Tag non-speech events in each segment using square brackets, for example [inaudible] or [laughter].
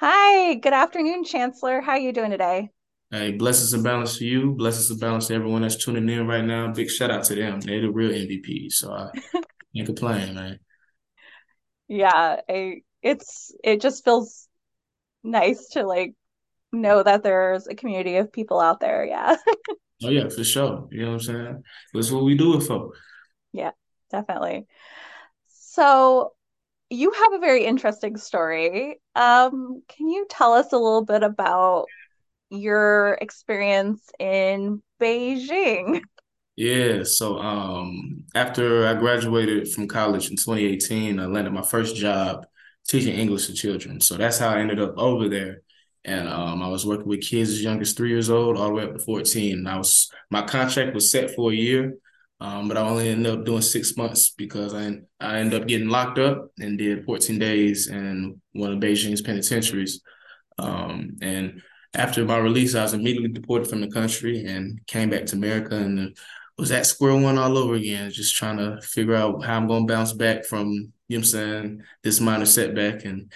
Hi, good afternoon, Chancellor. How are you doing today? Hey, blessings and balance to you. Blessings and balance to everyone that's tuning in right now. Big shout out to them. They're the real MVP. So I [laughs] can't complain, man. Yeah, I, it's it just feels nice to like know that there's a community of people out there. Yeah. [laughs] oh yeah, for sure. You know what I'm saying? That's what we do it for. Yeah, definitely. So you have a very interesting story. Um, can you tell us a little bit about your experience in Beijing? Yeah, so um, after I graduated from college in 2018, I landed my first job teaching English to children. So that's how I ended up over there. And um, I was working with kids as young as three years old all the way up to 14. And I was my contract was set for a year. Um, but I only ended up doing six months because I I ended up getting locked up and did 14 days in one of Beijing's penitentiaries. Um, and after my release, I was immediately deported from the country and came back to America and was at square one all over again, just trying to figure out how I'm going to bounce back from, you know I'm saying, this minor setback. And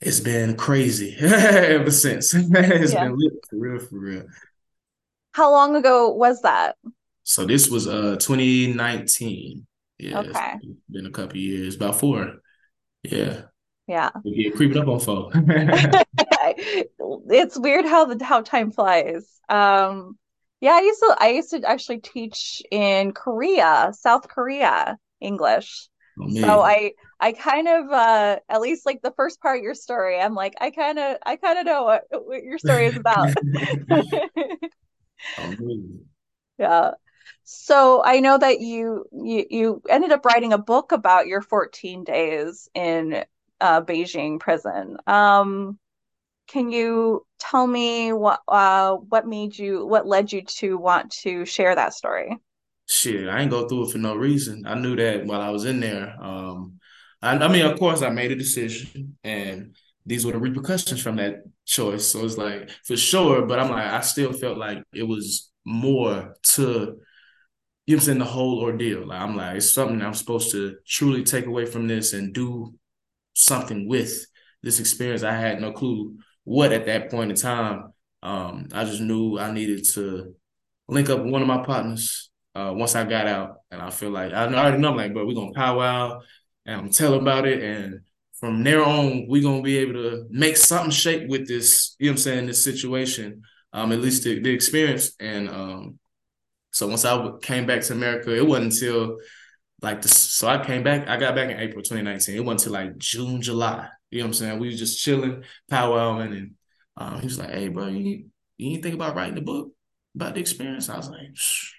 it's been crazy [laughs] ever since. [laughs] it's yeah. been lit for real, for real. How long ago was that? So this was uh 2019. Yeah, okay. it's been a couple years, about four. Yeah. Yeah. Yeah, creeping up on four. [laughs] it's weird how the how time flies. Um yeah, I used to I used to actually teach in Korea, South Korea English. Oh, so I I kind of uh at least like the first part of your story, I'm like, I kind of I kind of know what, what your story is about. [laughs] [laughs] oh, yeah. So I know that you you you ended up writing a book about your 14 days in uh, Beijing prison. Um, can you tell me what uh, what made you what led you to want to share that story? Shit, I ain't go through it for no reason. I knew that while I was in there. Um, I, I mean, of course, I made a decision, and these were the repercussions from that choice. So it's like for sure, but I'm like, I still felt like it was more to you know saying, the whole ordeal. Like I'm like, it's something I'm supposed to truly take away from this and do something with this experience. I had no clue what at that point in time. Um, I just knew I needed to link up with one of my partners uh, once I got out. And I feel like I already know I'm like, bro, we're gonna powwow and I'm tell about it. And from there on, we're gonna be able to make something shape with this, you know what I'm saying, this situation. Um, at least the, the experience. And um, so once I came back to America, it wasn't until like this. So I came back. I got back in April 2019. It wasn't until like June, July. You know what I'm saying? We was just chilling, powwowing, and um, he was like, "Hey, bro, you you ain't think about writing a book about the experience?" I was like, Shh.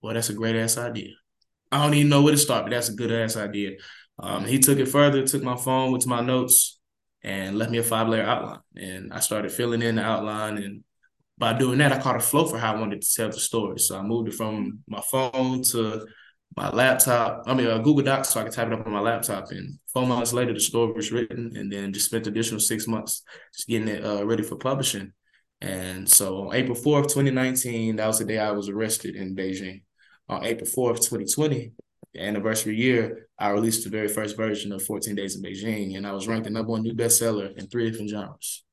"Boy, that's a great ass idea." I don't even know where to start, but that's a good ass idea. Um, he took it further, took my phone, went to my notes, and left me a five layer outline. And I started filling in the outline and by doing that, I caught a flow for how I wanted to tell the story. So I moved it from my phone to my laptop. I mean, a Google Docs, so I could type it up on my laptop. And four months later, the story was written, and then just spent additional six months just getting it uh, ready for publishing. And so on April fourth, twenty nineteen, that was the day I was arrested in Beijing. On April fourth, twenty twenty, the anniversary year, I released the very first version of 14 Days in Beijing, and I was ranked the number one new bestseller in three different genres.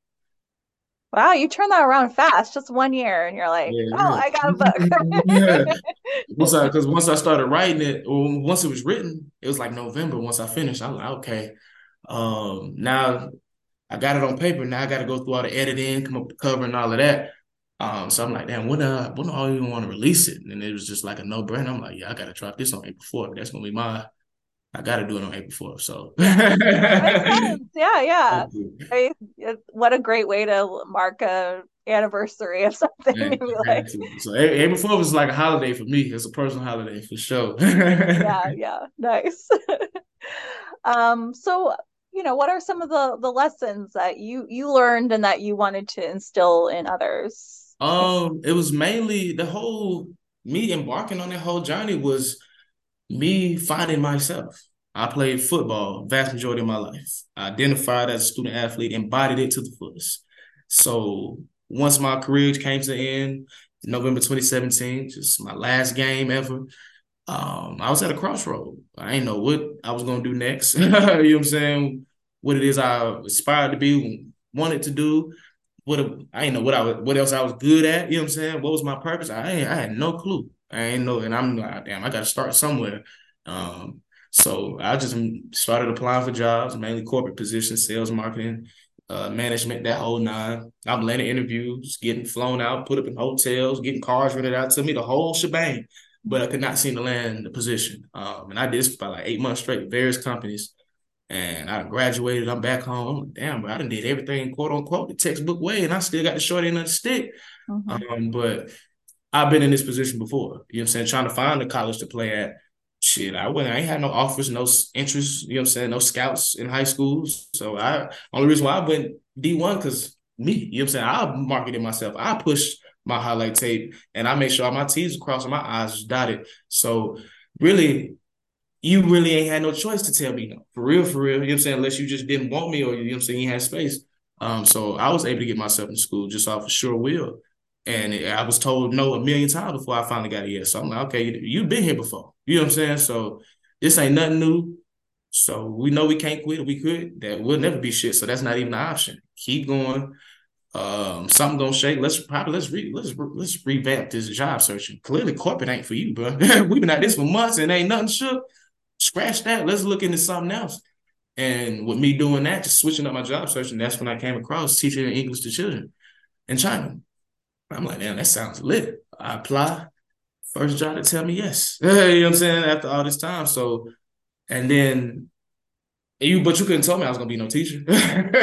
Wow, you turn that around fast, just one year, and you're like, yeah, oh, yeah. I got a [laughs] book. yeah. Once I, because once I started writing it, or once it was written, it was like November. Once I finished, I'm like, okay, um, now I got it on paper. Now I got to go through all the editing, come up with the cover and all of that. Um, so I'm like, damn, when uh, when do I even want to release it? And it was just like a no brainer. I'm like, yeah, I got to drop this on April 4th. That's gonna be my I got to do it on April 4th. So, yeah, [laughs] yeah. I mean, what a great way to mark a anniversary of [laughs] something. Yeah, like. So, April 4th was like a holiday for me. It's a personal holiday for sure. [laughs] yeah, yeah. Nice. um, so, you know what are some of the the lessons that you you learned and that you wanted to instill in others um it was mainly the whole me embarking on that whole journey was me finding myself i played football vast majority of my life i identified as a student athlete embodied it to the fullest so once my career came to an end november 2017 just my last game ever um, I was at a crossroad. I didn't know what I was gonna do next. [laughs] you know what I'm saying? What it is I aspired to be, wanted to do. What I didn't know what I was, what else I was good at. You know what I'm saying? What was my purpose? I I had no clue. I ain't know, and I'm like, damn, I got to start somewhere. Um, so I just started applying for jobs, mainly corporate positions, sales, marketing, uh, management, that whole nine. I'm landing interviews, getting flown out, put up in hotels, getting cars rented out to me, the whole shebang but I could not seem to land the position. Um, and I did this for like eight months straight, with various companies. And I graduated. I'm back home. Like, Damn, bro, I done did everything quote unquote the textbook way, and I still got the short end of the stick. Mm-hmm. Um, but I've been in this position before. You know what I'm saying? Trying to find a college to play at. Shit, I went. I ain't had no offers, no interest. You know what I'm saying? No scouts in high schools. So I only reason why I went D1 because me. You know what I'm saying? I marketed myself. I pushed my highlight tape and I made sure all my T's are crossed and my I's dotted. So really, you really ain't had no choice to tell me no. For real, for real. You know what I'm saying? Unless you just didn't want me or you know what I'm saying, you had space. Um, so I was able to get myself in school just off of sure will. And I was told no a million times before I finally got here. So I'm like, okay, you've been here before. You know what I'm saying? So this ain't nothing new. So we know we can't quit. We could. That we'll never be shit. So that's not even an option. Keep going um, something gonna shake. Let's probably let's re let's let's revamp this job searching. Clearly, corporate ain't for you, bro. [laughs] We've been at this for months and ain't nothing shook. Scratch that. Let's look into something else. And with me doing that, just switching up my job searching, that's when I came across teaching English to children in China. I'm like, damn, that sounds lit. I apply. First job to tell me yes. [laughs] you know what I'm saying? After all this time. So, and then you, but you couldn't tell me I was gonna be no teacher. [laughs]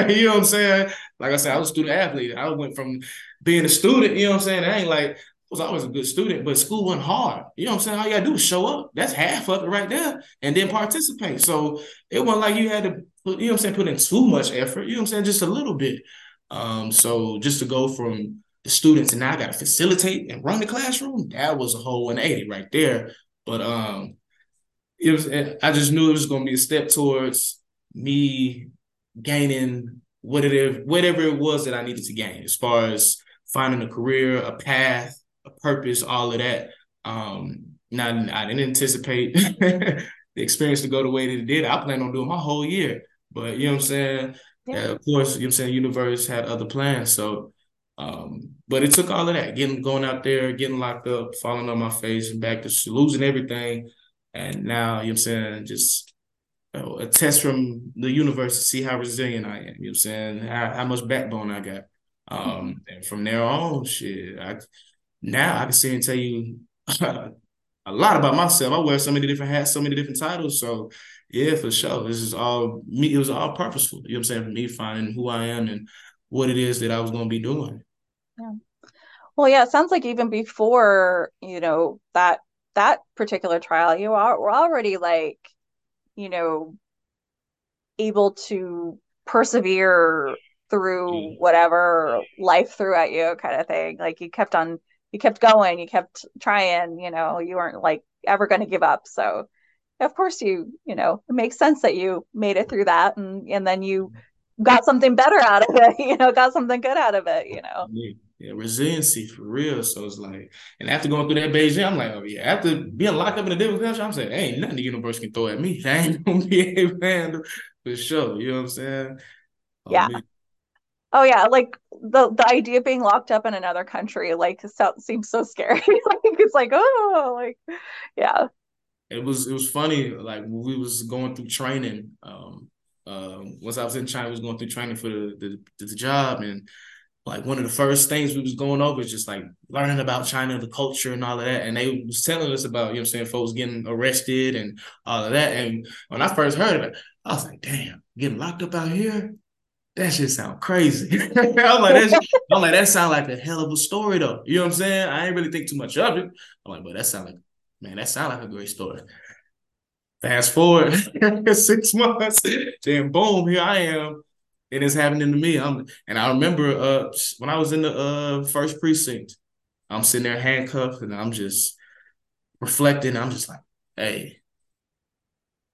you know what I'm saying? Like I said, I was a student athlete. I went from being a student, you know what I'm saying? I ain't like I was always a good student, but school wasn't hard. You know what I'm saying? All you gotta do is show up. That's half of it right there, and then participate. So it wasn't like you had to put, you know what I'm saying, put in too much effort. You know what I'm saying? Just a little bit. Um, so just to go from the students and now I gotta facilitate and run the classroom, that was a whole 180 right there. But um it was I just knew it was gonna be a step towards me gaining what it is, whatever it was that I needed to gain, as far as finding a career, a path, a purpose, all of that. Um, now I didn't anticipate [laughs] the experience to go the way that it did. I plan on doing my whole year, but you know what I'm saying. Yeah. Uh, of course, you know what I'm saying. Universe had other plans, so. Um, but it took all of that, getting going out there, getting locked up, falling on my face, and back to losing everything, and now you know what I'm saying, just a test from the universe to see how resilient I am. You know what I'm saying? How, how much backbone I got. Um, and from there on, shit, I now I can see and tell you [laughs] a lot about myself. I wear so many different hats, so many different titles. So yeah, for sure. This is all me, it was all purposeful. You know what I'm saying? For me finding who I am and what it is that I was gonna be doing. Yeah. Well, yeah, it sounds like even before, you know, that that particular trial, you are were already like you know, able to persevere through mm. whatever life threw at you kind of thing. Like you kept on you kept going, you kept trying, you know, you weren't like ever going to give up. So of course you, you know, it makes sense that you made it through that and and then you got something better out of it, [laughs] you know, got something good out of it, you know. Yeah resiliency for real. So it's like, and after going through that Beijing, I'm like, oh yeah, after being locked up in a different country, I'm saying, ain't nothing the universe can throw at me. [laughs] I ain't gonna be able to handle for sure. You know what I'm saying? Oh, yeah. Oh yeah, like the the idea of being locked up in another country, like so, seems so scary. [laughs] like it's like, oh, like, yeah. It was it was funny. Like when we was going through training. Um, um, once I was in China, I was going through training for the the, the job and like one of the first things we was going over is just like learning about China, the culture and all of that. And they was telling us about, you know I'm saying, folks getting arrested and all of that. And when I first heard of it, I was like, damn, getting locked up out here? That shit sound crazy. [laughs] I'm like, I'm like, that sound like a hell of a story though. You know what I'm saying? I ain't really think too much of it. I'm like, but that sound like, man, that sound like a great story. Fast forward [laughs] six months, then boom, here I am. And it's happening to me. I'm and I remember uh when I was in the uh first precinct, I'm sitting there handcuffed and I'm just reflecting. I'm just like, hey,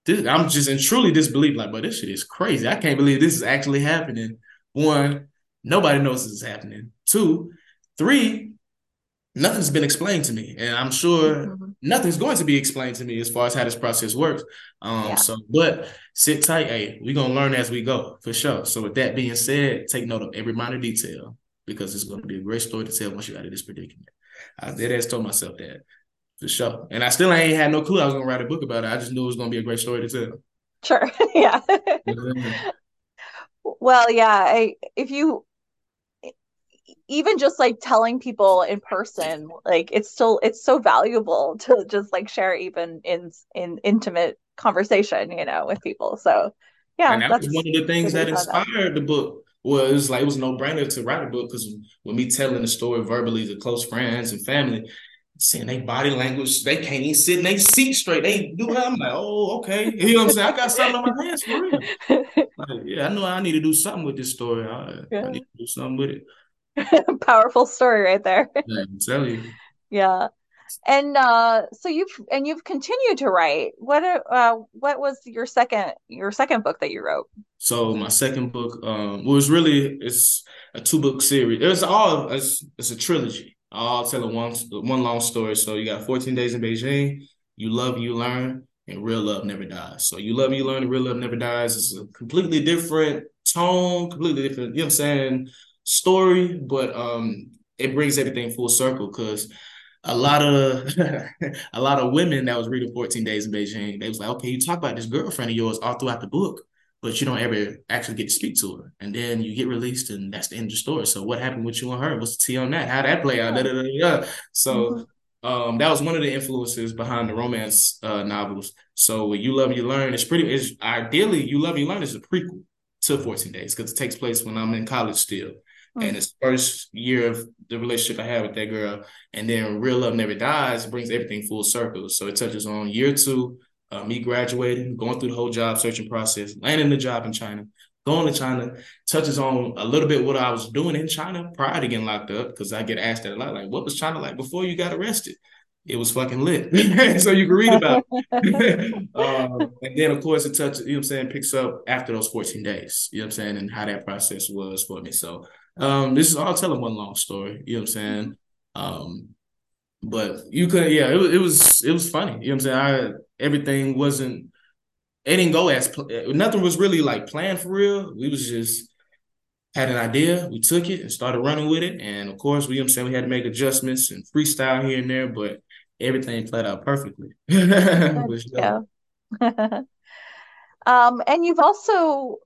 this, I'm just in truly disbelief, like, but this shit is crazy. I can't believe this is actually happening. One, nobody knows this is happening. Two, three, nothing's been explained to me. And I'm sure mm-hmm. Nothing's going to be explained to me as far as how this process works. Um, yeah. so but sit tight, hey, we're gonna learn as we go for sure. So with that being said, take note of every minor detail because it's gonna be a great story to tell once you're out of this predicament. I did as told myself that for sure. And I still ain't had no clue I was gonna write a book about it. I just knew it was gonna be a great story to tell. Sure. [laughs] yeah. well, yeah. I, if you even just like telling people in person, like it's still it's so valuable to just like share even in in intimate conversation, you know, with people. So yeah, and that was one of the things that inspired that. the book. Was like it was no brainer to write a book because with me telling the story verbally to close friends and family, seeing they body language, they can't even sit in their seat straight. They do that. I'm like, oh, okay. [laughs] You know what I'm saying? I got something on my hands for real. [laughs] Like, yeah, I know I need to do something with this story. I, yeah. I need to do something with it. [laughs] Powerful story right there. Yeah, I tell you. Yeah. And uh, so you've and you've continued to write. What uh, what was your second your second book that you wrote? So my second book um, was really it's a two book series. It's all it's, it's a trilogy all telling one one long story. So you got 14 days in Beijing. You love, you learn, and real love never dies. So you love, you learn, and real love never dies. It's a completely different tone, completely different. You know what I'm saying? Story, but um, it brings everything full circle because a lot of [laughs] a lot of women that was reading 14 days in Beijing, they was like, okay, you talk about this girlfriend of yours all throughout the book but you don't ever actually get to speak to her. And then you get released, and that's the end of the story. So what happened with you and her? What's the tea on that? How that play out? Da, da, da, so mm-hmm. um, that was one of the influences behind the romance uh, novels. So you love you learn. It's pretty. It's ideally you love you learn is a prequel to 14 Days because it takes place when I'm in college still. Mm-hmm. And it's first year of the relationship I had with that girl, and then Real Love Never Dies brings everything full circle. So it touches on year two uh, me graduating, going through the whole job searching process, landing the job in China, going to China, touches on a little bit what I was doing in China prior to getting locked up because I get asked that a lot. Like, what was China like before you got arrested? It was fucking lit. [laughs] so you can read about it. [laughs] [laughs] um, and then, of course, it touches, you know what I'm saying, picks up after those 14 days, you know what I'm saying, and how that process was for me. So um, this is all telling one long story, you know what I'm saying? Um, but you could, yeah, it, it was it was funny. You know what I'm saying? I everything wasn't it didn't go as nothing was really like planned for real. We was just had an idea, we took it and started running with it. And of course, we you know I'm saying we had to make adjustments and freestyle here and there, but everything played out perfectly. [laughs] yeah. [laughs] um, and you've also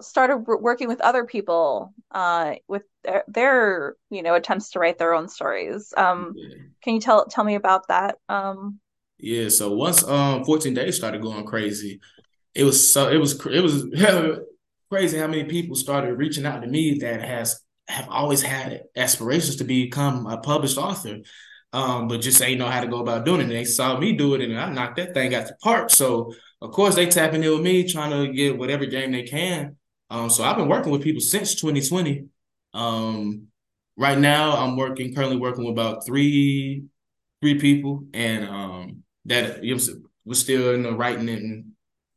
started working with other people uh, with their, their, you know attempts to write their own stories. Um, yeah. Can you tell tell me about that? Um, yeah. So once um 14 days started going crazy, it was so it was it was [laughs] crazy how many people started reaching out to me that has have always had aspirations to become a published author. Um, but just ain't know how to go about doing it. And they saw me do it and I knocked that thing out the park. So of course they tapping in with me, trying to get whatever game they can. Um, so I've been working with people since 2020. Um, right now I'm working currently working with about three three people and um that you know, was still in the writing and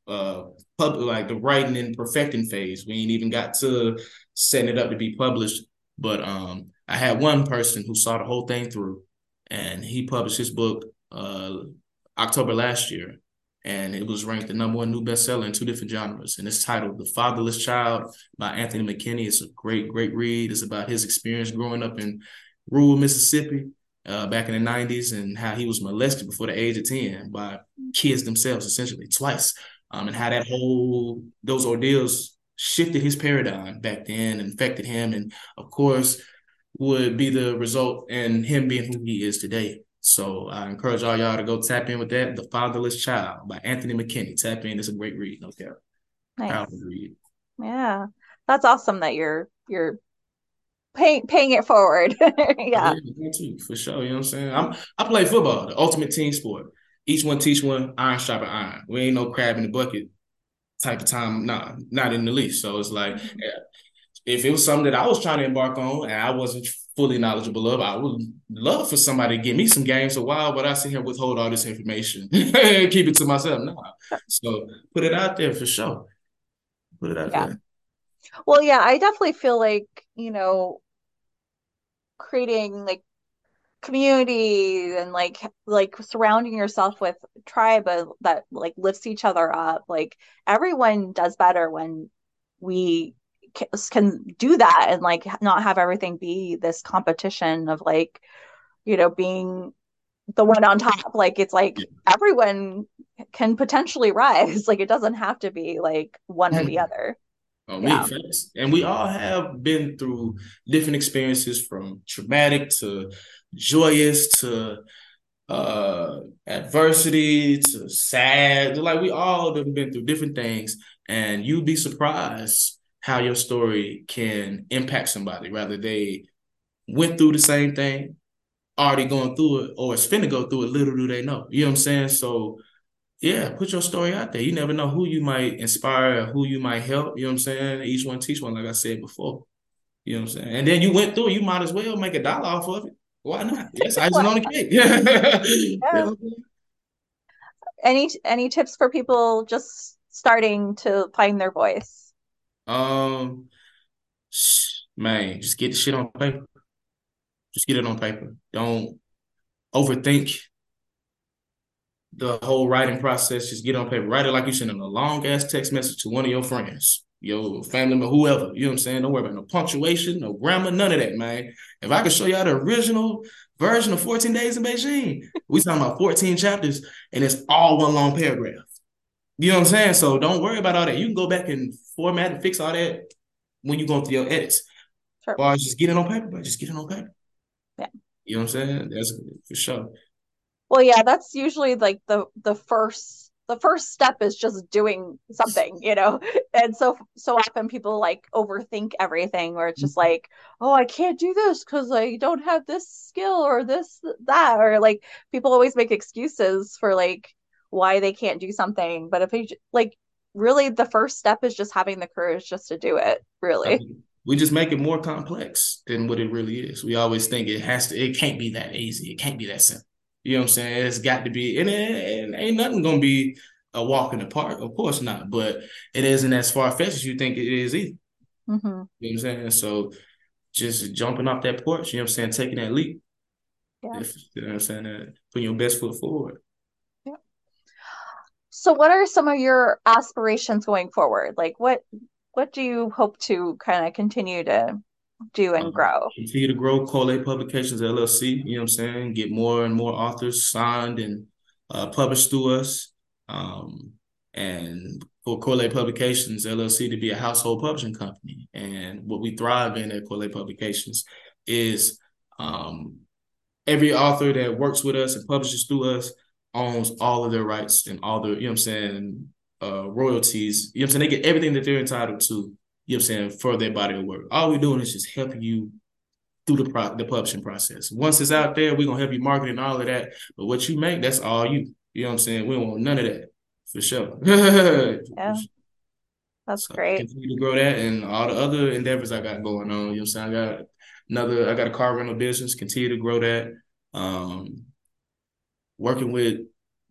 uh public like the writing and perfecting phase. We ain't even got to setting it up to be published. But um I had one person who saw the whole thing through and he published his book uh October last year. And it was ranked the number one new bestseller in two different genres. And it's titled The Fatherless Child by Anthony McKinney. It's a great, great read. It's about his experience growing up in rural Mississippi uh, back in the 90s and how he was molested before the age of 10 by kids themselves, essentially twice. Um, and how that whole, those ordeals shifted his paradigm back then and affected him. And of course, would be the result in him being who he is today. So I encourage all y'all to go tap in with that. The Fatherless Child by Anthony McKinney. Tap in. It's a great read. No doubt. Nice. read. Yeah. That's awesome that you're you're paying paying it forward. [laughs] yeah. yeah too, for sure. You know what I'm saying? I'm I play football, the ultimate team sport. each one teach one, iron sharpen iron. We ain't no crab in the bucket type of time. Nah, not in the least. So it's like, mm-hmm. yeah, if it was something that I was trying to embark on and I wasn't fully knowledgeable of, I would love for somebody to give me some games. So why would I sit here withhold all this information and [laughs] keep it to myself? No. So put it out there for sure. Put it out yeah. there. Well, yeah, I definitely feel like, you know, creating like community and like like surrounding yourself with tribe that like lifts each other up like everyone does better when we can do that and like not have everything be this competition of like you know being the one on top. Like it's like everyone can potentially rise. [laughs] Like it doesn't have to be like one or the other. Oh, yeah. and we all have been through different experiences from traumatic to joyous to uh adversity to sad. Like we all have been through different things. And you'd be surprised how your story can impact somebody, whether they went through the same thing, already going through it, or it's finna go through it. Little do they know. You know what I'm saying? So yeah, put your story out there. You never know who you might inspire, who you might help. You know what I'm saying? Each one teach one, like I said before. You know what I'm saying? And then you went through it, you might as well make a dollar off of it. Why not? Yes, I just on the cake. yeah. Any any tips for people just starting to find their voice? Um, man, just get the shit on paper. Just get it on paper. Don't overthink the whole writing process. Just get on paper. Write it like you're sending a long ass text message to one of your friends, your family member, whoever. You know what I'm saying? Don't worry about no punctuation, no grammar, none of that, man. If I could show y'all the original version of 14 Days in Beijing, we talking about 14 chapters, and it's all one long paragraph. You know what I'm saying? So don't worry about all that. You can go back and format and fix all that when you go through your edits. Sure. Or just get it on paper, but just get it on paper. Yeah. You know what I'm saying? That's for sure. Well, yeah, that's usually like the the first the first step is just doing something, you know. [laughs] And so so often people like overthink everything where it's just mm-hmm. like, oh, I can't do this because I don't have this skill or this that or like people always make excuses for like why they can't do something. But if you like really the first step is just having the courage just to do it, really. we just make it more complex than what it really is. We always think it has to, it can't be that easy. It can't be that simple. You know what I'm saying? It's got to be, and, it, and ain't nothing gonna be a walk in the park. Of course not, but it isn't as far fetched as you think it is either. Mm-hmm. You know what I'm saying? So just jumping off that porch, you know what I'm saying? Taking that leap. Yeah. If, you know what I'm saying? Uh, putting your best foot forward. So what are some of your aspirations going forward? Like what what do you hope to kind of continue to do and um, grow? Continue to grow Korleh Publications LLC, you know what I'm saying? Get more and more authors signed and uh, published through us. Um, and for Korleh Publications LLC to be a household publishing company. And what we thrive in at Korleh Publications is um, every author that works with us and publishes through us owns all of their rights and all the, you know what I'm saying, uh, royalties. You know what I'm saying? They get everything that they're entitled to, you know what I'm saying, for their body of work. All we're doing is just helping you through the pro- the publishing process. Once it's out there, we're gonna help you market and all of that. But what you make, that's all you. You know what I'm saying? We don't want none of that. For sure. [laughs] yeah. That's so great. Continue to grow that and all the other endeavors I got going on. You know what I'm saying? I got another, I got a car rental business, continue to grow that. Um, working with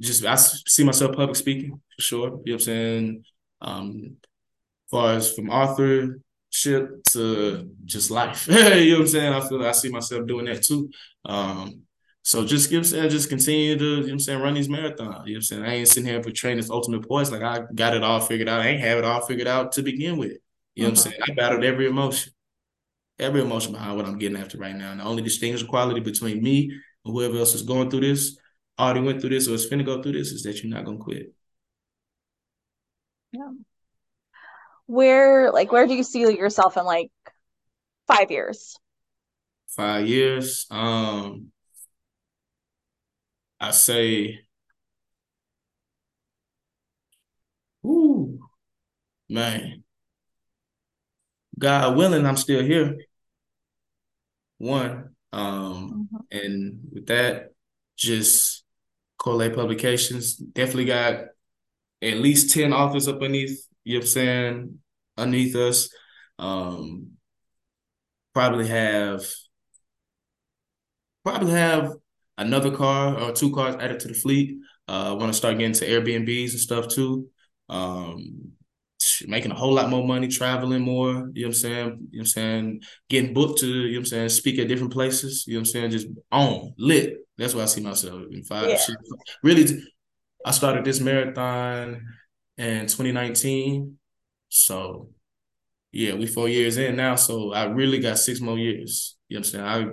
just I see myself public speaking for sure. You know what I'm saying? Um, as far as from authorship to just life. [laughs] you know what I'm saying? I feel like I see myself doing that too. Um, so just give saying, just continue to, you know what I'm saying, run these marathons. You know what I'm saying? I ain't sitting here portraying this ultimate poise. Like I got it all figured out. I ain't have it all figured out to begin with. You know what I'm saying? I battled every emotion. Every emotion behind what I'm getting after right now. And the only distinguishing quality between me and whoever else is going through this already went through this or is finna go through this is that you're not gonna quit. Yeah. Where like where do you see yourself in like five years? Five years. Um I say Ooh, man. God willing, I'm still here. One. Um, mm-hmm. and with that, just Korleh Publications. Definitely got at least 10 authors up beneath, you know what I'm saying, underneath us. Um, probably have probably have another car or two cars added to the fleet. Uh, want to start getting to Airbnbs and stuff too. Um, making a whole lot more money, traveling more, you know what I'm saying? You know what I'm saying? Getting booked to, you know what I'm saying, speak at different places, you know what I'm saying? Just on, lit. That's where I see myself in five, yeah. six. Really, I started this marathon in 2019. So yeah, we four years in now. So I really got six more years. You know what I'm saying? I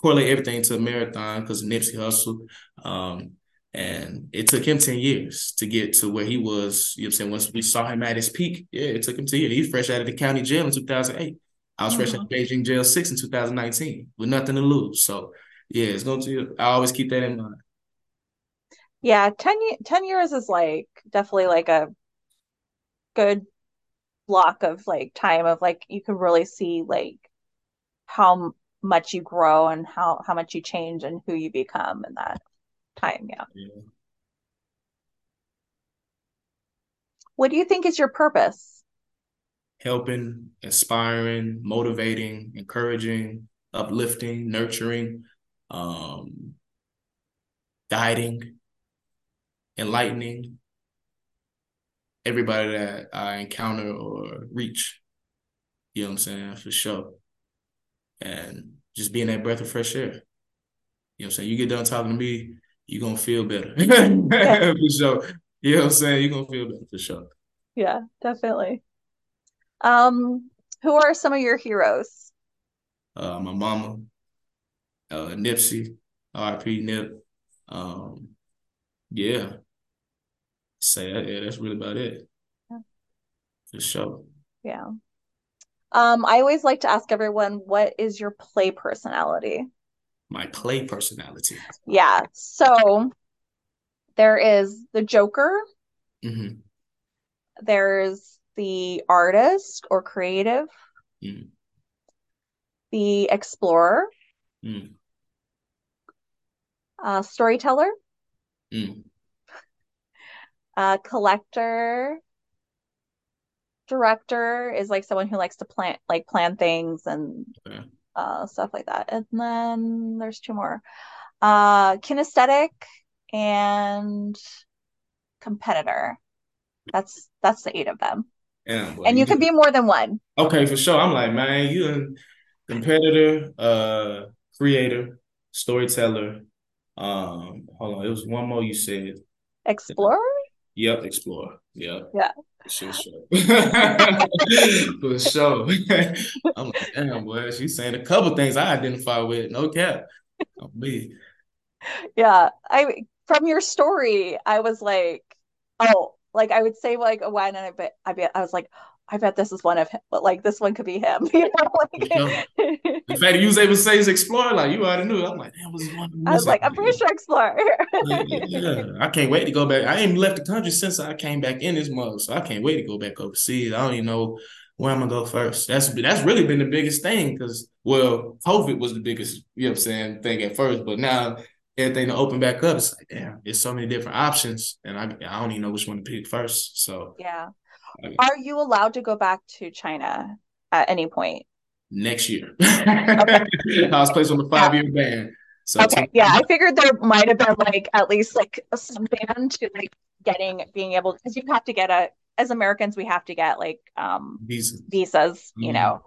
correlate everything to a marathon because of Nipsey Hussle. Um, and it took him 10 years to get to where he was. You know what I'm saying? Once we saw him at his peak, yeah, it took him 10 years. He's fresh out of the county jail in 2008. I was mm-hmm. fresh out of Beijing jail six in 2019 with nothing to lose. So, yeah, it's going to, I always keep that in mind. Yeah, 10, 10 years is like definitely like a good block of like time of like you can really see like how much you grow and how how much you change and who you become in that time. Yeah. yeah. What do you think is your purpose? Helping, inspiring, motivating, encouraging, uplifting, nurturing, um, guiding, enlightening everybody that I encounter or reach. You know what I'm saying? For sure. And just being that breath of fresh air. You know what I'm saying? You get done talking to me, you're gonna feel better. [laughs] for sure. You know what I'm saying? You're gonna feel better for sure. Yeah, definitely. Um, who are some of your heroes? Uh, my mama, uh, Nipsey, R.I.P. Nip. Um, yeah. Say that, yeah, that's really about it. Yeah. For sure. Yeah. Um, I always like to ask everyone, what is your play personality? my play personality. Yeah. So there is the Joker. Mm-hmm. There's the artist or creative. Mm. The explorer. Mm. Uh, storyteller. Mm. Uh, collector director is like someone who likes to plan like plan things and okay uh, stuff like that. And then there's two more uh, kinesthetic and competitor. That's that's the eight of them. Yeah, and you, you can be more than one. Okay, for sure. I'm like, man, you a competitor, uh, creator, storyteller. Um, hold on, it was one more you said. Explorer. Yep, explorer. Yep. Yeah. For sure. [laughs] For sure. [laughs] I'm like, damn, boy, she's saying a couple things I identify with. No cap. Me. Yeah. I from your story, I was like, oh, like I would say like a one and I bet I bet I was like, I bet this is one of him, but like this one could be him. [laughs] You know, like, [laughs] in fact, you was able to say he's explorer, like you already knew. I'm like, damn, was one. I was like, I'm pretty sure explorer. yeah, I can't wait to go back. I ain't left the country since I came back in this month, so I can't wait to go back overseas. I don't even know where I'm gonna go first. That's that's really been the biggest thing because well, COVID was the biggest, you know what I'm saying, thing at first, but now everything to open back up, it's like, damn, there's so many different options, and I I don't even know which one to pick first. So yeah. Are you allowed to go back to China at any point? Next year. I was placed on the five year ban. So okay, yeah, I figured there might have been like at least like some ban to like getting being able because you have to get a as Americans we have to get like um visas, visas you mm-hmm. know.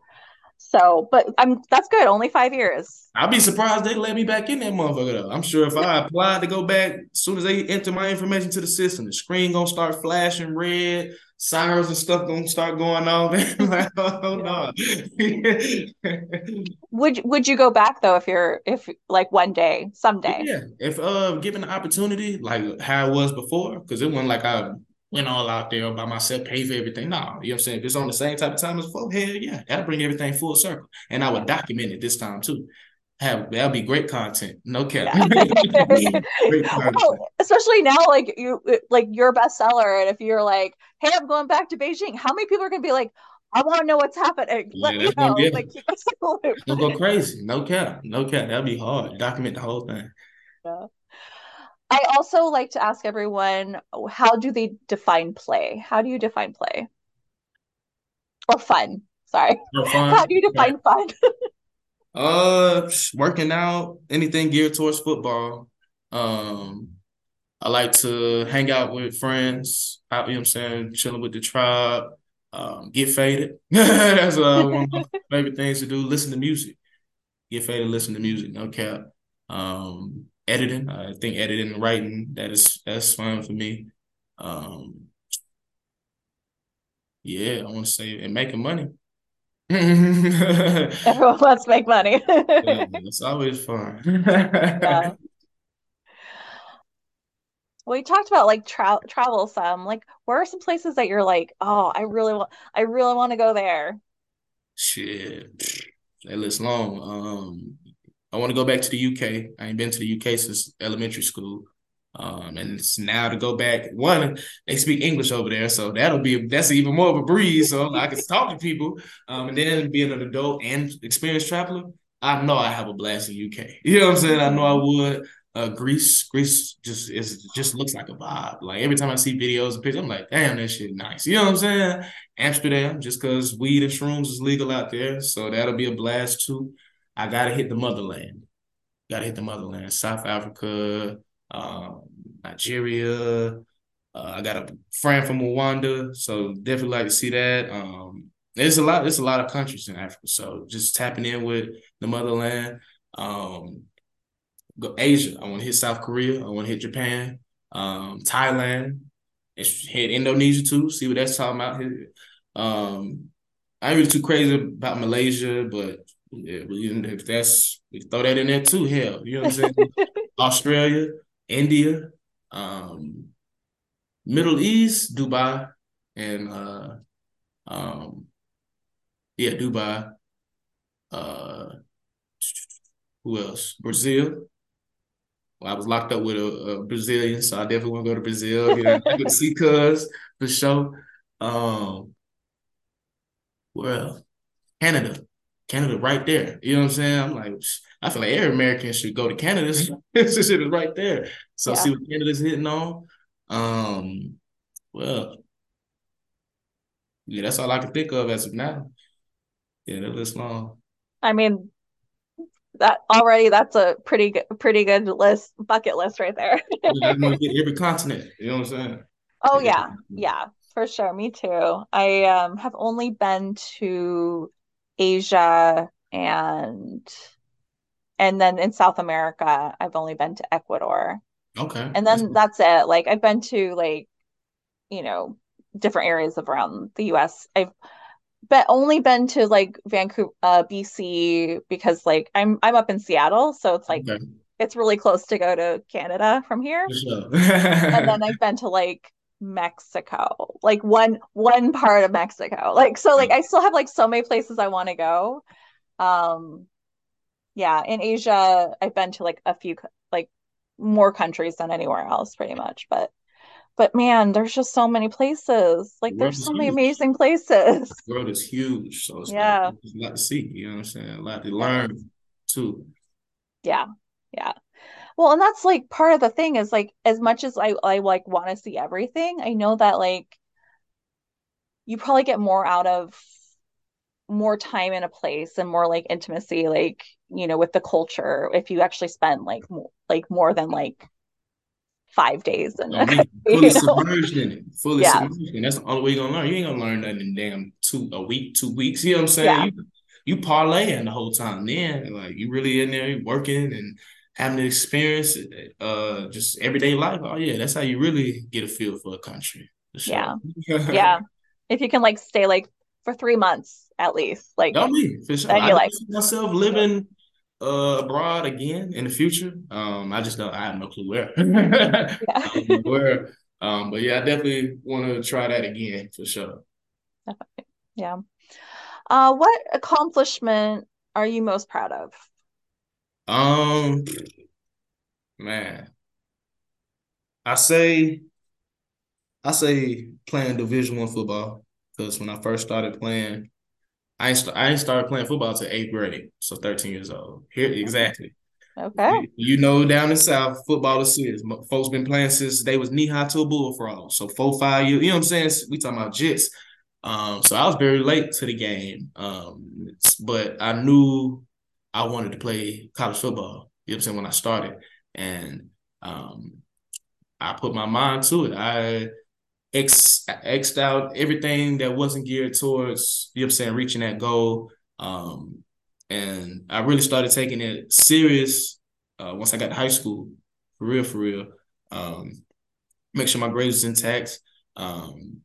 So, but I'm that's good. Only five years. I'd be surprised they let me back in that motherfucker. Though. I'm sure if I applied to go back, as soon as they enter my information to the system, the screen gonna start flashing red sirens and stuff gonna start going off. [laughs] like, oh [laughs] no. [laughs] would would you go back though if you're if like one day, someday? Yeah. If uh given the opportunity, like how it was before, because it wasn't like I went all out there by myself, pay for everything. No, you know what I'm saying? If it's on the same type of time as before, hell yeah, that'll bring everything full circle. And I would document it this time too have that'll be great content. No cap. Yeah. [laughs] well, [laughs] oh, especially now, like you like your bestseller, and if you're like, hey, I'm going back to Beijing, how many people are gonna be like, I want to know what's happening. Let yeah, me know. Gonna, like keep us Don't go crazy. No cap. No cap. That'll be hard. Document the whole thing. Yeah. I also like to ask everyone, how do they define play? How do you define play? Or fun? Sorry. Or fun. How do you define fun? [laughs] uh, working out, anything geared towards football. Um, I like to hang out with friends, out, you know what I'm saying, chilling with the tribe, um, get faded. [laughs] That's uh, one of my [laughs] favorite things to do. Listen to music. Get faded, listen to music, no cap. Um, editing. I think editing and writing, that is that's fun for me. Um, yeah, I want to say and making money. [laughs] Everyone wants to make money. yeah, it's always fun. yeah. We talked about like tra- travel some. Like, where are some places that you're like, oh, I really want, I really want to go there. Shit, that list long. Um, I want to go back to the UK. I ain't been to the UK since elementary school. Um, and it's now to go back. One, they speak English over there, so that'll be that's even more of a breeze. So I can talk to people. Um, and then being an adult and experienced traveler, I know I have a blast in UK. You know what I'm saying? I know I would. Uh, Greece, Greece just is just looks like a vibe. Like every time I see videos and pictures, I'm like, damn, that shit nice. You know what I'm saying? Amsterdam, just because weed and shrooms is legal out there, so that'll be a blast too. I gotta hit the motherland. Gotta hit the motherland. South Africa, um, Nigeria. Uh, I got a friend from Rwanda, so definitely like to see that. Um, there's a lot. There's a lot of countries in Africa, so just tapping in with the motherland. Um, go Asia. I want to hit South Korea. I want to hit Japan, um, Thailand, hit Indonesia too. See what that's talking about. Um, I ain't really too crazy about Malaysia, but yeah, but if that's we throw that in there too, hell, you know what I'm saying? [laughs] Australia, India, um, Middle East, Dubai, and uh, um, yeah, Dubai. Uh, who else? Brazil. Well, I was locked up with a, a Brazilian, so I definitely want to go to Brazil. You know, I could see cuz for sure. Um, well, Canada. Canada right there. You know what I'm saying? I'm like, I feel like every American should go to Canada. [laughs] this shit is right there. So yeah. see what Canada's hitting on. Um, well, yeah, that's all I can think of as of now. Yeah, that list long. I mean, that already that's a pretty good, pretty good list, bucket list right there. Get [laughs] every continent. You know what I'm saying? Oh yeah, yeah, for sure. Me too. I um have only been to Asia and and then in South America, I've only been to Ecuador. Okay. And then that's, that's it. Like I've been to like, you know, different areas of around the US. I've but only been to like Vancouver, uh, BC because like I'm I'm up in Seattle, so it's like okay. it's really close to go to Canada from here. Sure. and then [laughs] I've been to like Mexico, like one one part of Mexico. Like so like I still have like so many places I want to go. Um yeah, in Asia I've been to like a few like more countries than anywhere else pretty much, but but man, there's just so many places. Like the there's so huge. many amazing places. The world is huge, so it's yeah. like a lot to see, you know what I'm saying? A lot to learn too. Yeah. Yeah. Well, and that's like part of the thing is like as much as I I like want to see everything, I know that like you probably get more out of more time in a place and more like intimacy like, you know, with the culture if you actually spend like more, like more than like five days and [laughs] oh, fully submerged in it. Fully yeah. submerged in That's all the only way you're gonna learn. You ain't gonna learn nothing in damn two a week, two weeks. You know what I'm saying? Yeah. You, you parlaying the whole time. Then like you really in there working and having the experience, uh, just everyday life. Oh yeah, that's how you really get a feel for a country. Sure. Yeah, [laughs] yeah. If you can like stay like for three months at least, like no, me for sure. I like myself living uh, abroad again in the future. Um, I just don't. I have no clue where. [laughs] yeah. where. Um, but yeah, I definitely want to try that again for sure. Definitely. Yeah. Uh, what accomplishment are you most proud of? Um, man, I say, I say playing Division One football because when I first started playing, I ain't, I ain't started playing football until eighth grade, so thirteen years old. Here exactly. Okay. You know, down in South, football is serious. Folks been playing since they was knee high to a bullfrog. So four, five years, you know what I'm saying? We talking about jits. Um, so I was very late to the game. Um, but I knew I wanted to play college football, you know what I'm saying, when I started. And um, I put my mind to it. I X X'd out everything that wasn't geared towards, you know what I'm saying, reaching that goal. Um, and I really started taking it serious uh, once I got to high school, for real, for real. Um, make sure my grades was intact. Um,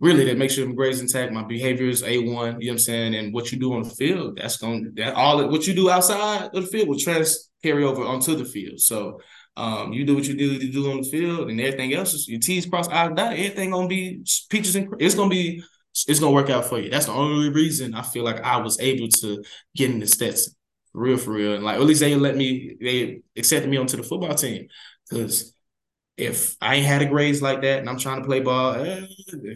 really, that make sure my grades intact. My behavior is a one. You know what I'm saying? And what you do on the field, that's going that all what you do outside of the field will trans carry over onto the field. So. Um, you do what you do to do on the field, and everything else is your T's cross, I dot. Everything gonna be peaches and it's gonna be it's gonna work out for you. That's the only reason I feel like I was able to get into Stetson, for real, for real. And like at least they let me, they accepted me onto the football team. Because if I ain't had a grades like that and I'm trying to play ball, eh,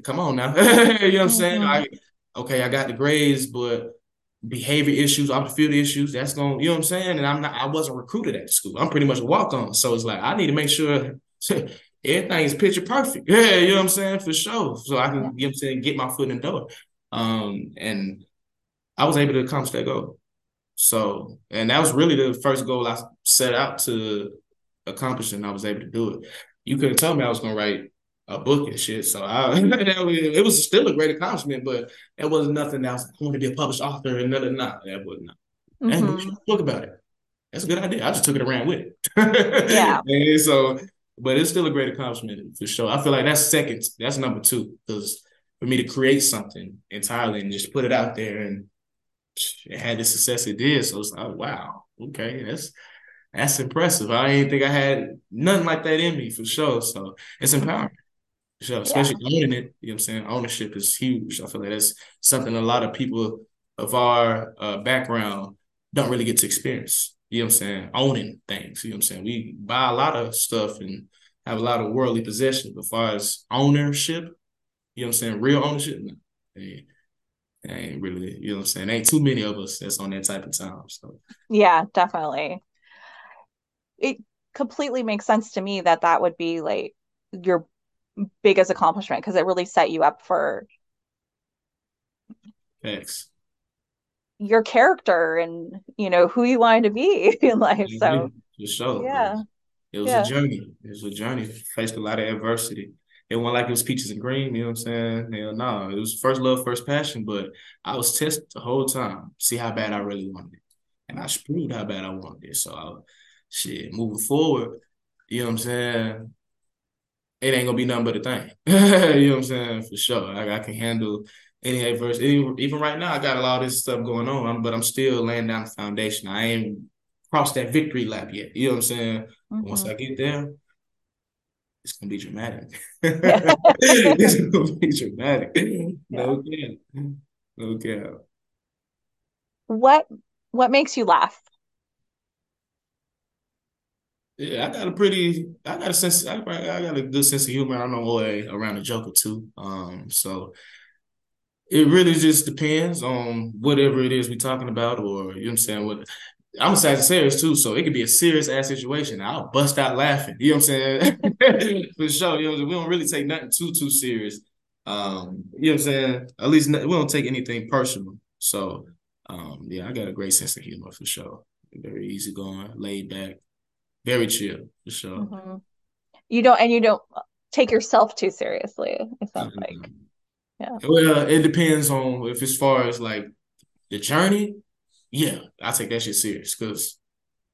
come on now, [laughs] you know what I'm saying? Like, okay, I got the grades, but behavior issues, off the field issues, that's going, you know what I'm saying? And I'm not, I wasn't recruited at the school. I'm pretty much a walk on. So it's like I need to make sure [laughs] everything is picture perfect. Yeah, [laughs] you know what I'm saying? For sure. So I can, you know what I'm saying, get my foot in the door. Um, and I was able to accomplish that goal. So, and that was really the first goal I set out to accomplish, and I was able to do it. You couldn't tell me I was gonna write a book and shit. So I, [laughs] it was still a great accomplishment, but it wasn't nothing that I was I want to be a published author and nothing. Not that was not. Mm-hmm. And book about it. That's a good idea. I just took it around with it. yeah. [laughs] and so but it's still a great accomplishment for sure. I feel like that's second. That's number two because for me to create something entirely and just put it out there and it had the success it did. So it's like, wow, okay, that's that's impressive. I didn't think I had nothing like that in me for sure. So it's empowering. For sure, especially yeah. owning it. You know what I'm saying? Ownership is huge. I feel like that's something a lot of people of our uh, background don't really get to experience you know what I'm saying, owning things. You know what I'm saying? We buy a lot of stuff and have a lot of worldly possessions, but as far as ownership, you know what I'm saying, real ownership, ain't, ain't really, you know what I'm saying? Ain't too many of us that's on that type of time. So yeah, definitely. It completely makes sense to me that that would be like your biggest accomplishment because it really set you up for Thanks your character and you know who you wanted to be [laughs] in life. So for sure. Yeah. It was yeah. a journey. It was a journey. Faced a lot of adversity. It wasn't like it was peaches and cream, you know what I'm saying? Hell no. It was first love, first passion, but I was tested the whole time, see how bad I really wanted it. And I proved how bad I wanted it. So I shit, moving forward, you know what I'm saying? It ain't gonna be nothing but a thing. [laughs] you know what I'm saying? For sure. I, I can handle any adversity. Even right now, I got a lot of this stuff going on, but I'm still laying down the foundation. I ain't crossed that victory lap yet. You know what I'm saying? Mm-hmm. Once I get there, it's gonna be dramatic. [laughs] it's gonna be dramatic. [laughs] No yeah. cap. No cap. What what makes you laugh? Yeah, I got a pretty, I got a sense, I, I got a good sense of humor. I know way around a joke or two. Um, so it really just depends on whatever it is we're talking about, or you know what I'm saying. What I'm a Sagittarius too, so it could be a serious ass situation. I'll bust out laughing. You know what I'm saying? [laughs] For sure. You know, we don't really take nothing too too serious. Um, you know what I'm saying? At least we don't take anything personal. So um, yeah, I got a great sense of humor for sure. Very easygoing, laid back, very chill for sure. Mm-hmm. You don't, and you don't take yourself too seriously. It sounds mm-hmm. like. Yeah. Well, it depends on if as far as like the journey, yeah, I take that shit serious because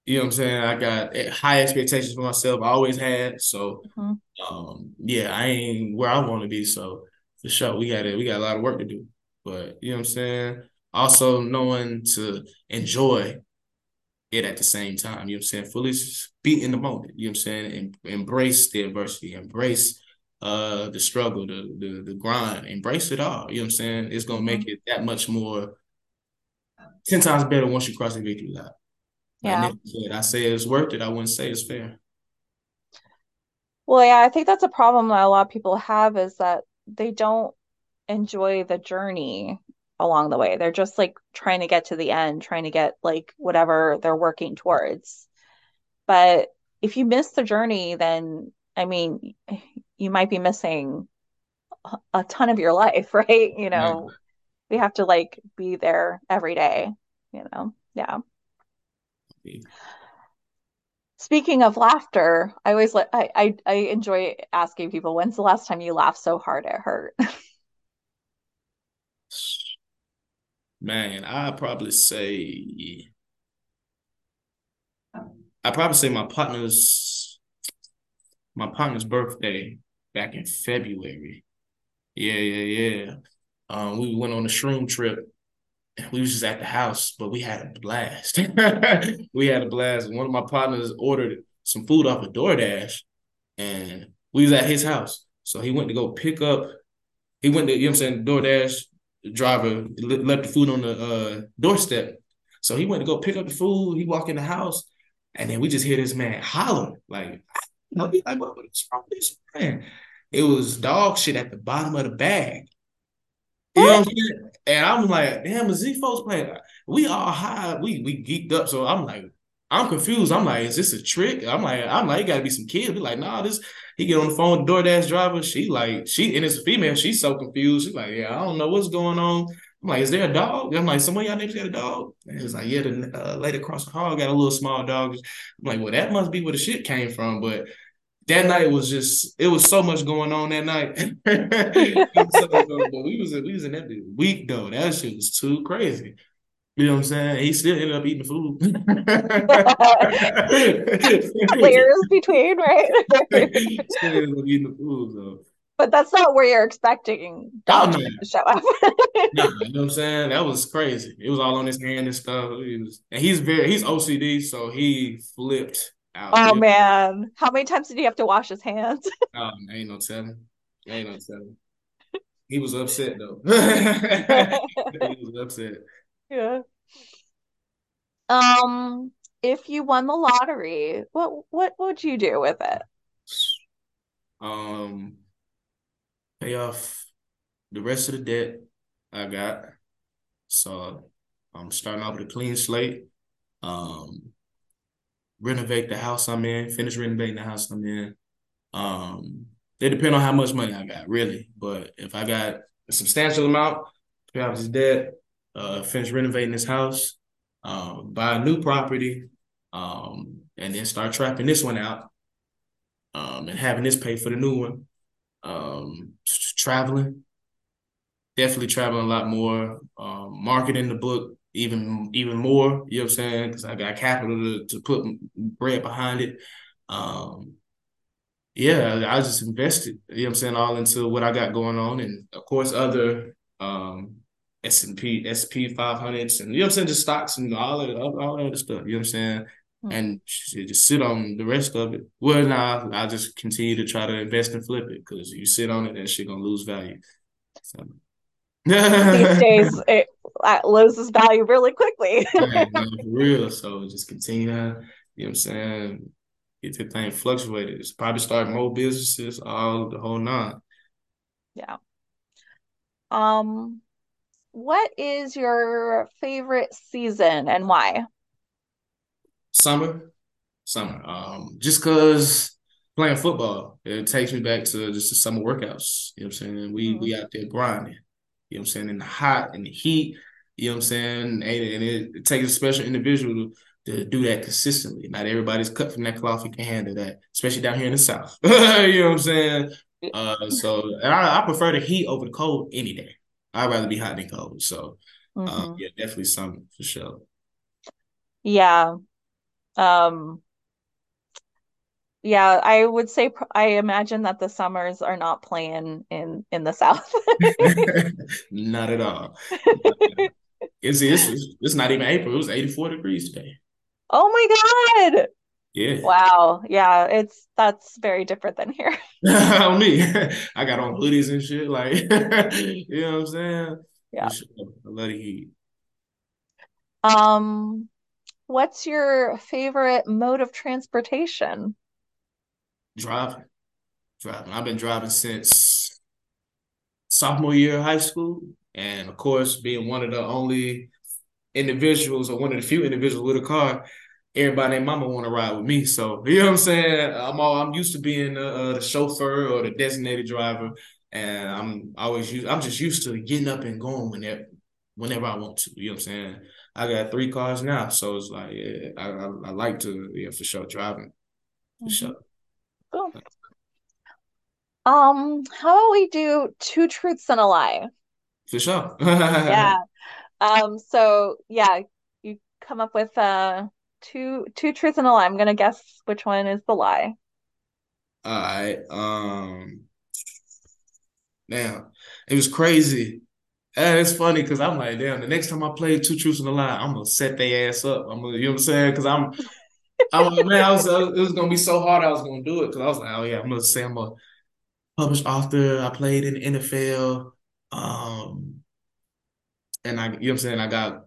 you know what I'm saying. I got high expectations for myself. I always had. So, mm-hmm. um, yeah, I ain't where I want to be. So for sure, we got it. We got a lot of work to do. But you know what I'm saying. Also knowing to enjoy it at the same time. You know what I'm saying. Fully be in the moment. You know what I'm saying. And embrace the adversity. Embrace uh the struggle, the the the grind, embrace it all. You know what I'm saying? It's gonna make mm-hmm. it that much more ten times better once you cross the victory line. Yeah. Like I say it's worth it. I wouldn't say it's fair. Well, yeah, I think that's a problem that a lot of people have is that they don't enjoy the journey along the way. They're just like trying to get to the end, trying to get like whatever they're working towards. But if you miss the journey, then I mean, you might be missing a ton of your life, [laughs] right? You know, yeah. we have to like be there every day, you know. Yeah. yeah. Speaking of laughter, I always like I, I I enjoy asking people when's the last time you laughed so hard it hurt. [laughs] Man, I probably say I probably say my partner's my partner's birthday back in February. Yeah, yeah, yeah. Um, we went on a shroom trip. We was just at the house, but we had a blast. [laughs] we had a blast. One of my partners ordered some food off of DoorDash, and we was at his house. So he went to go pick up. He went to you know what I'm saying DoorDash driver left the food on the uh, doorstep. So he went to go pick up the food. He walked in the house, and then we just hear this man holler like, "I'll be like, what's wrong with this man?" It was dog shit at the bottom of the bag. You know what I'm saying? And I'm like, damn, is these folks playing? We all high, we we geeked up. So I'm like, I'm confused. I'm like, is this a trick? I'm like, I'm like, it gotta be some kids. Be like, nah, this he get on the phone with DoorDash driver. She like, she and it's a female, she's so confused. She's like, yeah, I don't know what's going on. I'm like, is there a dog? I'm like, some of y'all niggas got a dog. And it's like, yeah, the uh, lady across the hall got a little small dog. I'm like, well, that must be where the shit came from. But that night was just it was so much going on that night. [laughs] but we was we was in that week though. That shit was too crazy. You know what I'm saying? He still ended up eating the food. [laughs] Layers between, right? [laughs] still ended up eating the food though. But that's not where you're expecting dog oh, to show up. no, you know what I'm saying? That was crazy. It was all on his hand and stuff. He was, and he's very he's OCD, so he flipped out. Oh man, how many times did he have to wash his hands? [laughs] oh, ain't no telling. Ain't no telling. He was upset though. he was upset. Yeah. Um, if you won the lottery, what what would you do with it? Um, pay off the rest of the debt I got. So I'm starting off with a clean slate. Um, renovate the house I'm in, finish renovating the house I'm in. Um, they depend on how much money I got, really. But if I got a substantial amount, pay off this debt, uh, finish renovating this house, um, buy a new property, um, and then start trapping this one out, um, and having this pay for the new one. Um, traveling, definitely traveling a lot more. Um, marketing the book even even more. You know what I'm saying? Because I got capital to, to put bread behind it. Um, yeah, I just invested. You know what I'm saying? All into what I got going on, and of course other um, S and P, SP 500s, and you know what I'm saying, just stocks and all of all that other stuff. You know what I'm saying? Mm-hmm. And just sit on the rest of it. Well, now I just continue to try to invest and flip it because you sit on it, that shit gonna lose value. So. These [laughs] days, it loses value really quickly. [laughs] yeah, for real. So just continue you know what I'm saying, get the thing fluctuated. It's probably start more businesses, all the whole nine. Yeah. Um, what is your favorite season and why? Summer. Summer. Um, just cause playing football, it takes me back to just the summer workouts. You know what I'm saying? We mm-hmm. we out there grinding. You know what I'm saying? In the hot, and the heat. You know what I'm saying? And, and it, it, takes a special individual to, to, do that consistently. Not everybody's cut from that cloth and can handle that, especially down here in the South. [laughs] you know what I'm saying? Uh, so I, I, prefer the heat over the cold any day. I'd rather be hot than cold. So uh, mm-hmm. yeah, definitely something for sure. Yeah. Um yeah, I would say I imagine that the summers are not playing in in the south. [laughs] not at all. [laughs] It's, it's it's not even April. It was 84 degrees today. Oh my god. Yeah. Wow. Yeah, it's that's very different than here. [laughs] [laughs] on me. [laughs] I got on hoodies and shit. Like, you know what I'm saying? Yeah. I love the heat. Um, what's your favorite mode of transportation? Driving. Driving. I've been driving since sophomore year of high school. And of course, being one of the only individuals or one of the few individuals with a car, everybody and mama want to ride with me. So [laughs] you know what I'm saying? I'm all I'm used to being the, uh, the chauffeur or the designated driver, and I'm always used. I'm just used to getting up and going whenever whenever I want to. You know what I'm saying? I got three cars now, so it's like yeah, I, I, I like to yeah for sure driving for mm-hmm. sure. Cool. Um, how about we do two truths and a lie? For sure. [laughs] yeah. Um, so yeah, you come up with uh two two truths and a lie. I'm gonna guess which one is the lie. All right. Um now it was crazy. And it's funny because I'm like, damn, the next time I play two truths and a lie, I'm gonna set their ass up. I'm gonna, you know what I'm saying? Because I'm I'm like, man, I was, it was gonna be so hard. I was gonna do it because I was like, oh yeah, I'm gonna say I'm a published author. I played in the NFL. Um, and I, you know what I'm saying? I got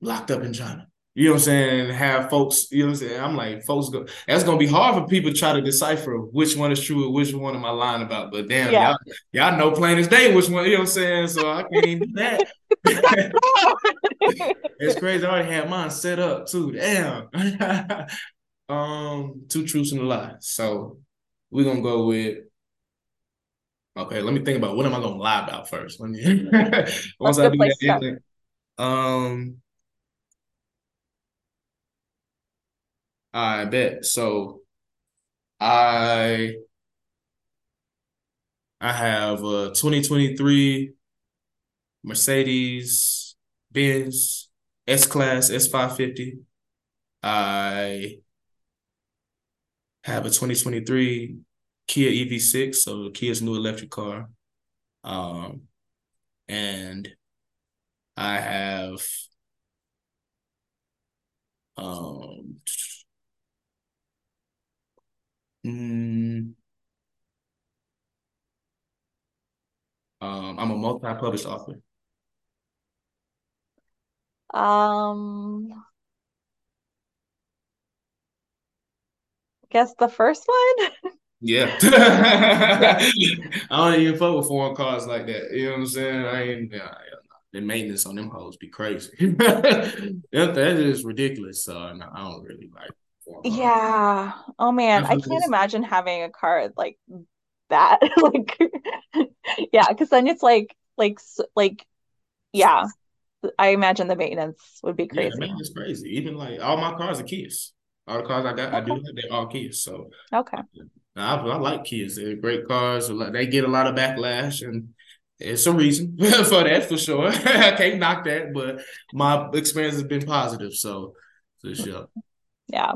locked up in China. You know what I'm saying? Have folks, you know what I'm saying? I'm like, folks go that's gonna be hard for people to try to decipher which one is true and which one am I lying about. But damn, yeah. y'all, y'all know plain as day which one, you know what I'm saying? So I can't even do that. [laughs] [laughs] it's crazy. I already had mine set up too. Damn. [laughs] um, two truths and a lie. So we're gonna go with Okay, let me think about what am I gonna lie about first. Let me once I do that. Um, I bet. So I I have a 2023 Mercedes Benz S Class S550. I have a 2023 Kia EV6, so Kia's new electric car. Um, and I have um mm, um I'm a multi-published author. Um guess the first one. [laughs] Yeah. I don't even fuck with foreign cars like that. You know what I'm saying? I ain't the maintenance on them hoes be crazy. [laughs] that, that is ridiculous. So no, I don't really like Yeah. Oh man, I can't imagine having a car like that. [laughs] like yeah, because then it's like like like yeah. I imagine the maintenance would be crazy. Yeah, maintenance crazy. Even like all my cars are Kias. All the cars I got, okay. I do. Have, they're all Kias. So okay. I, I like Kias. They're great cars. They get a lot of backlash, and it's a reason [laughs] for that for sure. [laughs] I can't knock that, but my experience has been positive. So for sure. Yeah.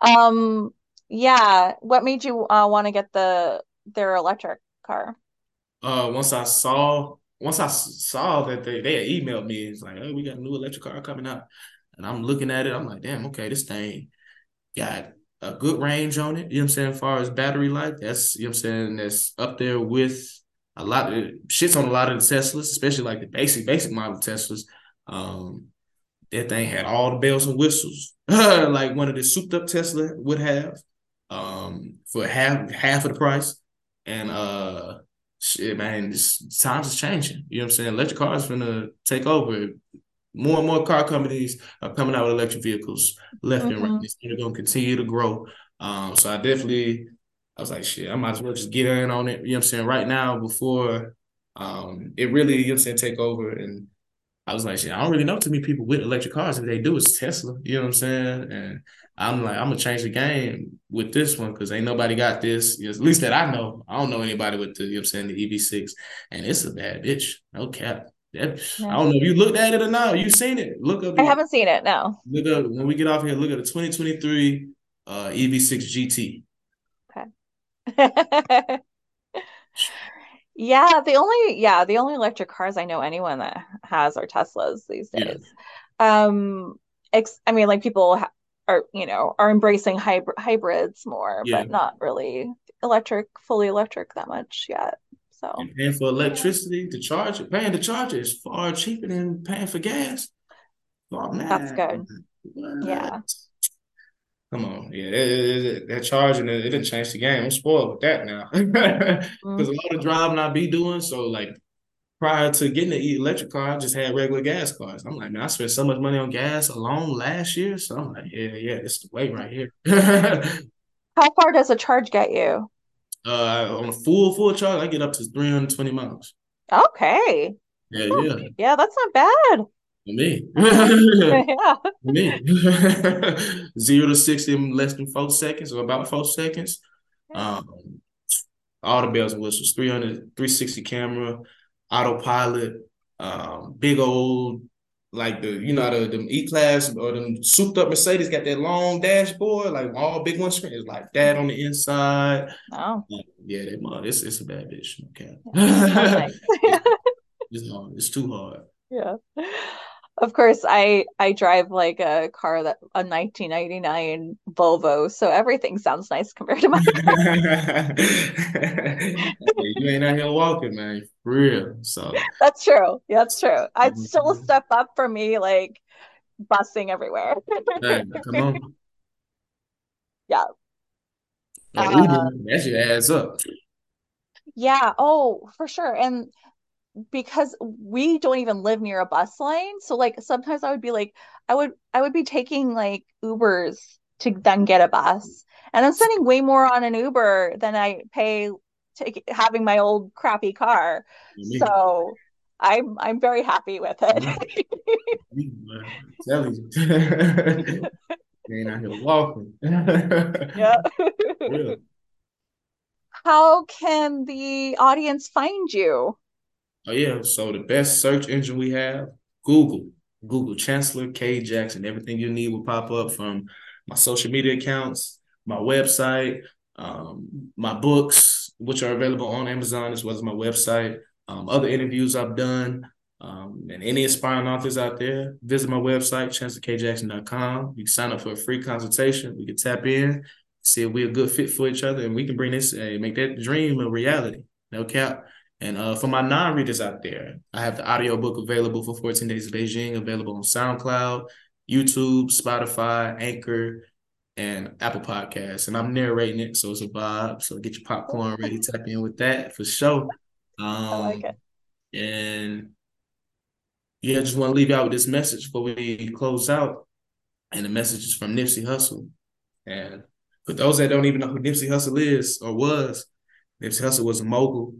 Um. Yeah. What made you uh, want to get the their electric car? Uh, once I saw once I saw that they they emailed me, it's like, oh, we got a new electric car coming out, and I'm looking at it. I'm like, damn, okay, this thing got a good range on it. You know what I'm saying? As far as battery life, that's you know what I'm saying. That's up there with a lot of shits on a lot of the Teslas, especially like the basic basic model Teslas. Um, that thing had all the bells and whistles, [laughs] like one of the souped up Tesla would have, um, for half half of the price. And uh, shit, man, this, times is changing. You know what I'm saying? Electric cars gonna take over more and more car companies are coming out with electric vehicles left mm-hmm. and right. Mm-hmm. It's going to continue to grow. Um, so I definitely, I was like, shit, I might as well just get in on it. You know what I'm saying? Right now, before um, it really, you know what I'm saying, take over. And I was like, shit, I don't really know too many people with electric cars. If they do, it's Tesla. You know what I'm saying? And I'm like, I'm gonna change the game with this one because ain't nobody got this. At least that I know. I don't know anybody with the, you know what I'm saying, the EV6. And it's a bad bitch. No cap. That, I don't know if you looked at it or not. You seen it? Look up. I haven't seen it. No. Look up when we get off here. Look at the 2023 uh, EV6 GT. Okay. [laughs] yeah, the only yeah the only electric cars I know anyone that has are Teslas these days. Yeah. Um, ex- I mean, like people ha- are you know are embracing hybrid hybrids more, yeah. but not really electric, fully electric that much yet. So and paying for electricity to charge it, paying to charge it is far cheaper than paying for gas. Oh, That's good. What? Yeah. Come on, yeah, that, that charging it, it didn't change the game. I'm spoiled with that now [laughs] because mm-hmm. a lot of driving I be doing. So like, prior to getting the electric car, I just had regular gas cars. I'm like, man, I spent so much money on gas alone last year. So I'm like, yeah, yeah, it's the way right here. [laughs] How far does a charge get you? Uh, on a full full charge, I get up to 320 miles. Okay. Yeah, yeah. Yeah, that's not bad. For me. [laughs] yeah. For me. [laughs] Zero to 60 in less than four seconds or about four seconds. Um, all the bells and whistles, 300, 360 camera, autopilot, um, big old like the you know the, E class or the souped up Mercedes got that long dashboard, like all big one screen. It's like that on the inside. Oh. Yeah, they mud. It's it's a bad bitch. Okay. [laughs] It's hard. It's too hard. [laughs] Yeah. Of course, I I drive like a car that a 1999 Volvo, so everything sounds nice compared to my [laughs] you ain't out here walking, man. For real. So that's true. Yeah, that's true. I'd mm-hmm. still step up for me, like busing everywhere. come on. [laughs] Yeah. Like, Uber, um, that shit adds up. Yeah, oh, for sure. And because we don't even live near a bus line, so like sometimes I would be like I would I would be taking like Ubers to then get a bus. And I'm spending way more on an Uber than I pay take having my old crappy car. Me. So I'm I'm very happy with it. Me, man. I'm telling you. you ain't out here walking. Yeah. [laughs] Yeah. How can the audience find you? Oh yeah, so the best search engine we have, Google. Google Chancellor K Jackson. Everything you need will pop up from my social media accounts, my website, um, my books, which are available on Amazon as well as my website, um, other interviews I've done, um, and any aspiring authors out there, visit my website, chancellorkjackson.com. You can sign up for a free consultation. We can tap in, see if we're a good fit for each other, and we can bring this, uh, make that dream a reality. No cap. And uh, for my non-readers out there, I have the audio book available for 14 Days of Beijing, available on SoundCloud, YouTube, Spotify, Anchor, and Apple Podcasts. And I'm narrating it, so it's a vibe. So get your popcorn ready, tap in with that for sure. Um, like. And yeah, I just want to leave you out with this message before we close out. And the message is from Nipsey Hussle. And for those that don't even know who Nipsey Hussle is or was, Nipsey Hussle was a mogul,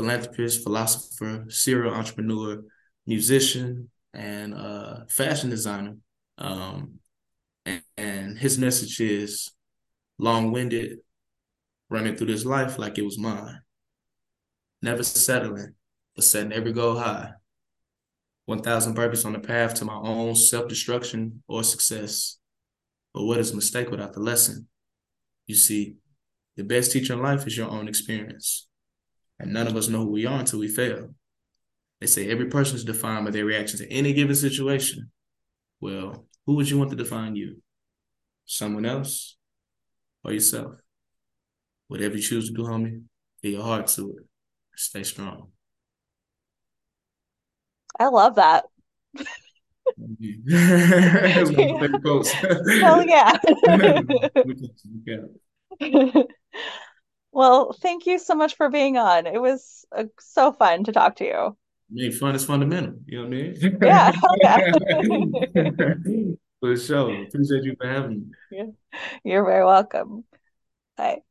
philanthropist, philosopher, serial entrepreneur, musician, and uh, fashion designer. Um, and, and his message is long-winded, running through this life like it was mine. Never settling, but setting every goal high. 1,000 burpees on the path to my own self-destruction or success. But what is a mistake without the lesson? You see, the best teacher in life is your own experience. And none of us know who we are until we fail. They say every person is defined by their reaction to any given situation. Well, who would you want to define you? Someone else or yourself? Whatever you choose to do, homie, get your heart to it. Stay strong. I love that. [laughs] That's my favorite quotes. [laughs] Hell yeah. [laughs] Well, thank you so much for being on. It was uh, so fun to talk to you. I mean, fun is fundamental. You know what I mean? Yeah, [laughs] yeah. [laughs] For sure. Appreciate you for having me. You're very welcome. Bye.